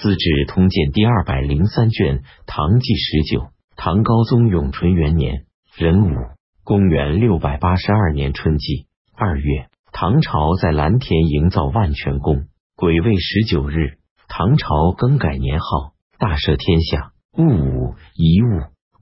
《资治通鉴》第二百零三卷，唐纪十九，唐高宗永淳元年壬午，公元六百八十二年春季二月，唐朝在蓝田营造万全宫。癸未十九日，唐朝更改年号，大赦天下。戊午，遗物。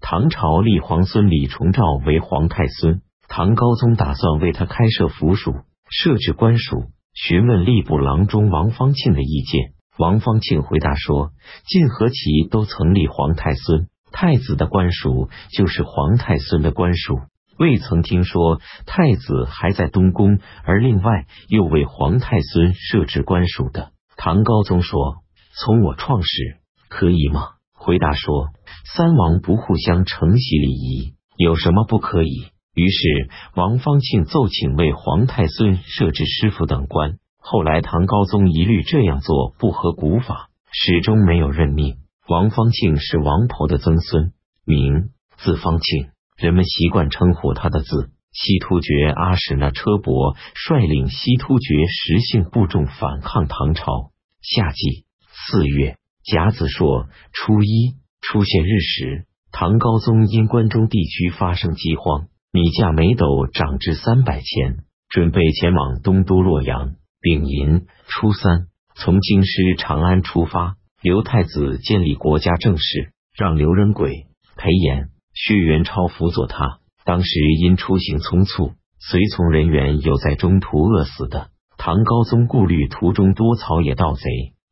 唐朝立皇孙李重照为皇太孙。唐高宗打算为他开设府署，设置官署，询问吏部郎中王方庆的意见。王方庆回答说：“晋和齐都曾立皇太孙，太子的官署就是皇太孙的官署，未曾听说太子还在东宫，而另外又为皇太孙设置官署的。”唐高宗说：“从我创始，可以吗？”回答说：“三王不互相承袭礼仪，有什么不可以？”于是王方庆奏请为皇太孙设置师傅等官。后来，唐高宗一律这样做不合古法，始终没有任命。王方庆是王婆的曾孙，名字方庆，人们习惯称呼他的字。西突厥阿史那车伯率领西突厥十姓部众反抗唐朝。夏季四月甲子朔初一出现日食，唐高宗因关中地区发生饥荒，米价每斗涨至三百钱，准备前往东都洛阳。丙寅初三，从京师长安出发。刘太子建立国家政事，让刘仁轨、裴炎、薛元超辅佐他。当时因出行匆促，随从人员有在中途饿死的。唐高宗顾虑途中多草野盗贼，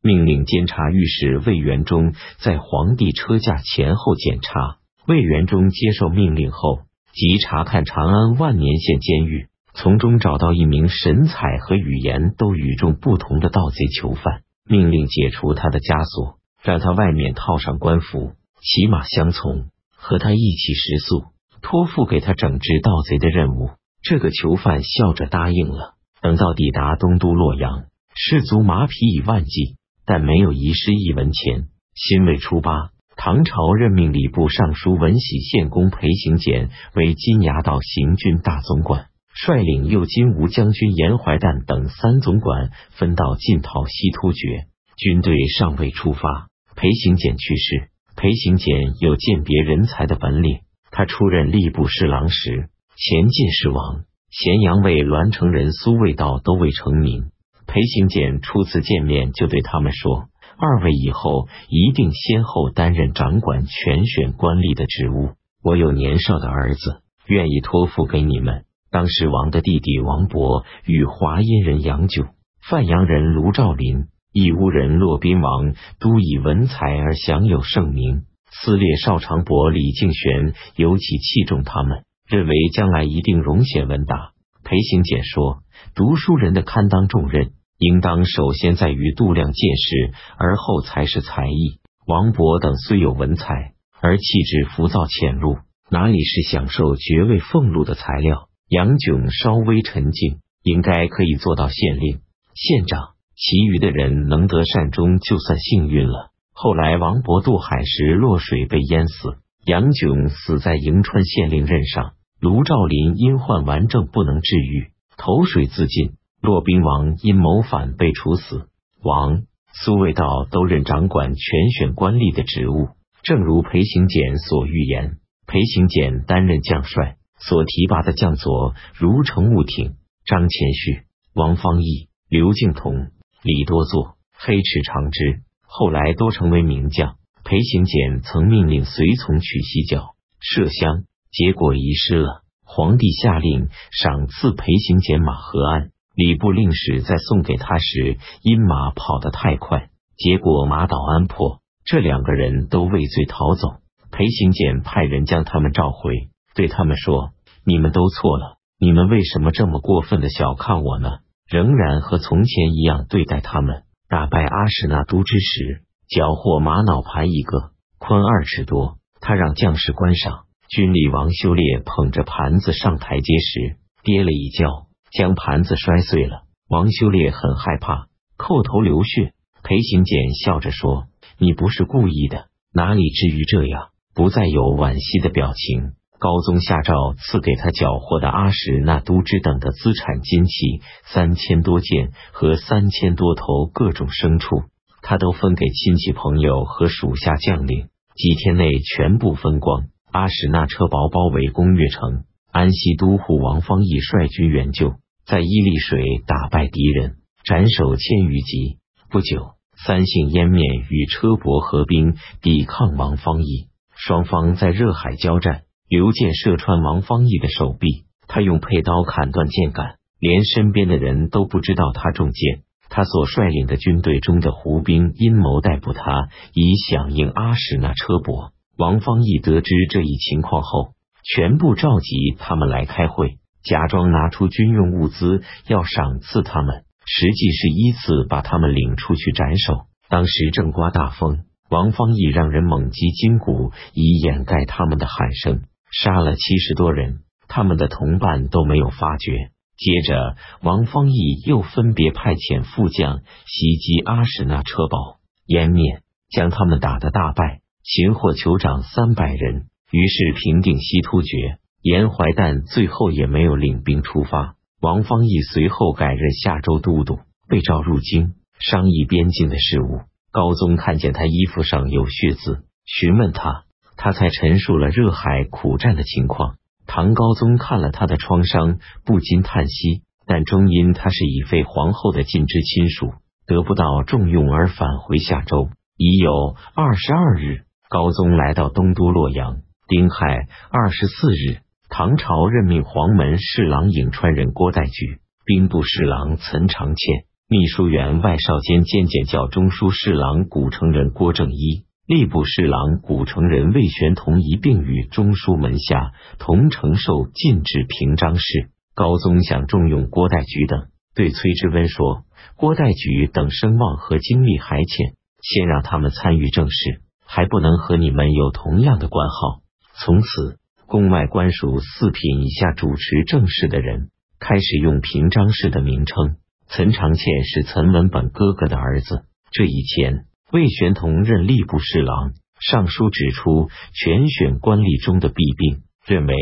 命令监察御史魏元忠在皇帝车驾前后检查。魏元忠接受命令后，即查看长安万年县监狱。从中找到一名神采和语言都与众不同的盗贼囚犯，命令解除他的枷锁，让他外面套上官服，骑马相从，和他一起食宿，托付给他整治盗贼的任务。这个囚犯笑着答应了。等到抵达东都洛阳，士卒马匹已万计，但没有遗失一文钱。辛未初八，唐朝任命礼部尚书文喜献公裴行俭为金牙道行军大总管。率领右金吾将军严怀旦等三总管分道进讨西突厥，军队尚未出发，裴行俭去世。裴行俭有鉴别人才的本领，他出任吏部侍郎时，前进士王咸阳卫栾城人苏味道都未成名。裴行俭初次见面就对他们说：“二位以后一定先后担任掌管全选官吏的职务。我有年少的儿子，愿意托付给你们。”当时王的弟弟王勃与华阴人杨炯、范阳人卢照邻、义乌人骆宾王都以文才而享有盛名。司列少长伯李敬玄尤其器重他们，认为将来一定容显文达。裴行俭说：“读书人的堪当重任，应当首先在于度量见识，而后才是才艺。王勃等虽有文才，而气质浮躁浅露，哪里是享受爵位俸禄的材料？”杨炯稍微沉静，应该可以做到县令、县长。其余的人能得善终，就算幸运了。后来王勃渡海时落水被淹死，杨炯死在银川县令任上。卢照邻因患顽症不能治愈，投水自尽。骆宾王因谋反被处死。王苏味道都任掌管全选官吏的职务，正如裴行俭所预言。裴行俭担任将帅。所提拔的将佐如成务挺、张谦旭、王方义、刘敬同、李多作、黑池长之，后来都成为名将。裴行俭曾命令随从取犀角、麝香，结果遗失了。皇帝下令赏赐裴行俭马和鞍，礼部令史在送给他时，因马跑得太快，结果马倒鞍破，这两个人都畏罪逃走。裴行俭派人将他们召回。对他们说：“你们都错了，你们为什么这么过分的小看我呢？仍然和从前一样对待他们。打败阿史那都之时，缴获玛瑙盘一个，宽二尺多。他让将士观赏。军礼王修烈捧着盘子上台阶时，跌了一跤，将盘子摔碎了。王修烈很害怕，叩头流血。裴行俭笑着说：‘你不是故意的，哪里至于这样？’不再有惋惜的表情。”高宗下诏赐给他缴获的阿史那都之等的资产金器三千多件和三千多头各种牲畜。他都分给亲戚朋友和属下将领，几天内全部分光。阿史那车薄包围攻越城，安西都护王方义率军援救，在伊利水打败敌人，斩首千余级。不久，三姓燕灭与车伯合兵抵抗王方义，双方在热海交战。刘建射穿王方义的手臂，他用佩刀砍断剑杆，连身边的人都不知道他中箭。他所率领的军队中的胡兵阴谋逮捕他，以响应阿史那车伯。王方义得知这一情况后，全部召集他们来开会，假装拿出军用物资要赏赐他们，实际是依次把他们领出去斩首。当时正刮大风，王方义让人猛击金鼓，以掩盖他们的喊声。杀了七十多人，他们的同伴都没有发觉。接着，王方义又分别派遣副将袭击阿史那车堡，湮灭，将他们打得大败，擒获酋长三百人。于是平定西突厥。严怀旦最后也没有领兵出发。王方义随后改任夏州都督，被召入京商议边境的事务。高宗看见他衣服上有血渍，询问他。他才陈述了热海苦战的情况。唐高宗看了他的创伤，不禁叹息。但终因他是已废皇后的近支亲属，得不到重用而返回夏州。已有二十二日，高宗来到东都洛阳。丁亥二十四日，唐朝任命黄门侍郎颍川人郭代举、兵部侍郎岑长倩、秘书员外少监兼检校中书侍郎古城人郭正一。吏部侍郎古城人魏玄同一并与中书门下同承受进至平章事。高宗想重用郭代举等，对崔之温说：“郭代举等声望和经历还浅，先让他们参与政事，还不能和你们有同样的官号。”从此，宫外官属四品以下主持政事的人开始用平章事的名称。岑长倩是岑文本哥哥的儿子。这以前。魏玄同任吏部侍郎，上书指出全选官吏中的弊病，认为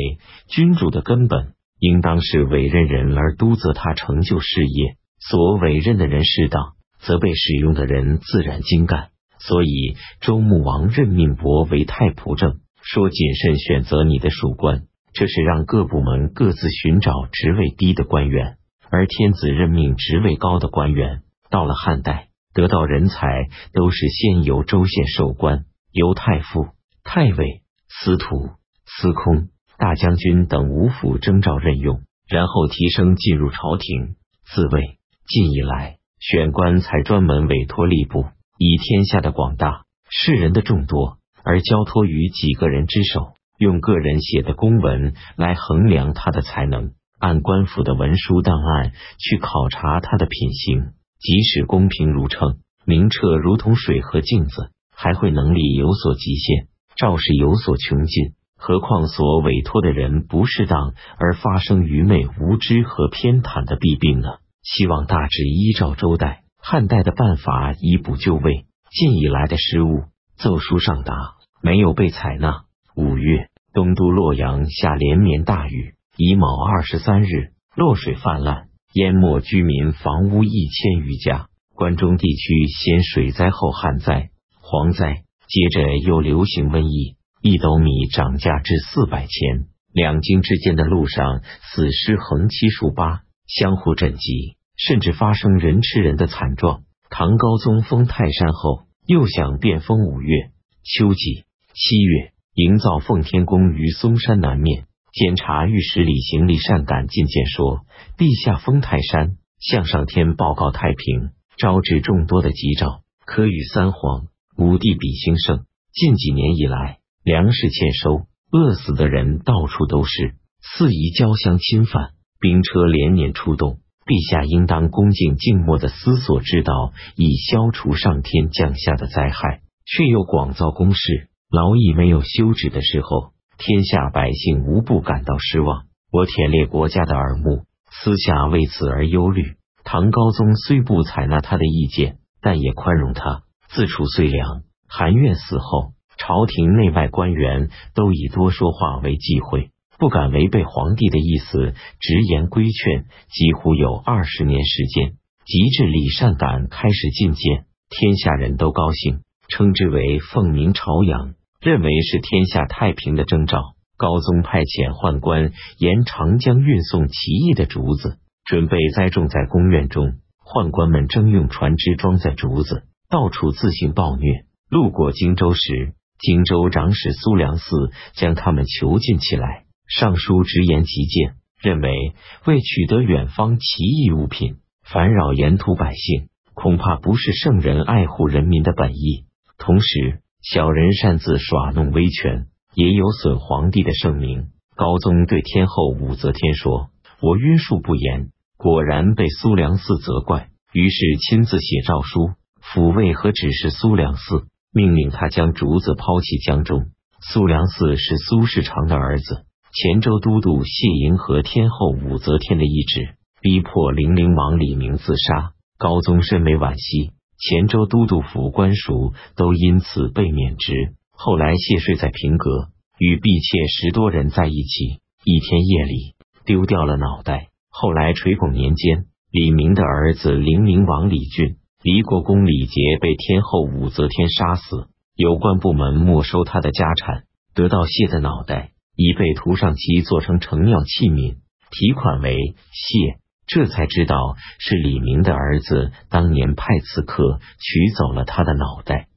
君主的根本应当是委任人而督责他成就事业。所委任的人适当，则被使用的人自然精干。所以周穆王任命伯为太仆正，说谨慎选择你的属官，这是让各部门各自寻找职位低的官员，而天子任命职位高的官员。到了汉代。得到人才都是先由州县授官，由太傅、太尉、司徒、司空、大将军等五府征召任用，然后提升进入朝廷。自魏晋以来，选官才专门委托吏部，以天下的广大、世人的众多，而交托于几个人之手，用个人写的公文来衡量他的才能，按官府的文书档案去考察他的品行。即使公平如秤，明澈如同水和镜子，还会能力有所极限，照是有所穷尽。何况所委托的人不适当而发生愚昧无知和偏袒的弊病呢？希望大致依照周代、汉代的办法以补就位。近以来的失误，奏书上达，没有被采纳。五月，东都洛阳下连绵大雨，乙卯二十三日，洛水泛滥。淹没居民房屋一千余家，关中地区先水灾后旱灾、蝗灾，接着又流行瘟疫。一斗米涨价至四百钱，两京之间的路上死尸横七竖八，相互枕藉，甚至发生人吃人的惨状。唐高宗封泰山后，又想变封五岳。秋季七月，营造奉天宫于嵩山南面。监察御史李行李善感进谏说：“陛下封泰山，向上天报告太平，招致众多的吉兆，可与三皇五帝比兴盛。近几年以来，粮食欠收，饿死的人到处都是，肆意交相侵犯，兵车连年出动。陛下应当恭敬静默的思索之道，以消除上天降下的灾害，却又广造宫室，劳役没有休止的时候。”天下百姓无不感到失望，我舔裂国家的耳目，私下为此而忧虑。唐高宗虽不采纳他的意见，但也宽容他。自楚遂良、韩愿死后，朝廷内外官员都以多说话为忌讳，不敢违背皇帝的意思，直言规劝，几乎有二十年时间。及至李善感开始进谏，天下人都高兴，称之为凤鸣朝阳，认为是天下太平的征兆。高宗派遣宦官沿长江运送奇异的竹子，准备栽种在宫院中。宦官们征用船只装载竹子，到处自行暴虐。路过荆州时，荆州长史苏良嗣将他们囚禁起来。上书直言极谏，认为为取得远方奇异物品，烦扰沿途百姓，恐怕不是圣人爱护人民的本意。同时，小人擅自耍弄威权。也有损皇帝的圣名。高宗对天后武则天说：“我约束不严，果然被苏良嗣责怪。于是亲自写诏书，抚慰和指示苏良嗣，命令他将竹子抛弃江中。苏良嗣是苏世长的儿子，前州都督谢莹和天后武则天的意志，逼迫零陵王李明自杀。高宗深为惋惜，前州都督府官署都因此被免职。”后来谢睡在平阁，与婢妾十多人在一起。一天夜里丢掉了脑袋。后来垂拱年间，李明的儿子灵陵王李俊，离国公李杰被天后武则天杀死。有关部门没收他的家产，得到谢的脑袋，已被涂上漆，做成成庙器皿，题款为谢。这才知道是李明的儿子当年派刺客取走了他的脑袋。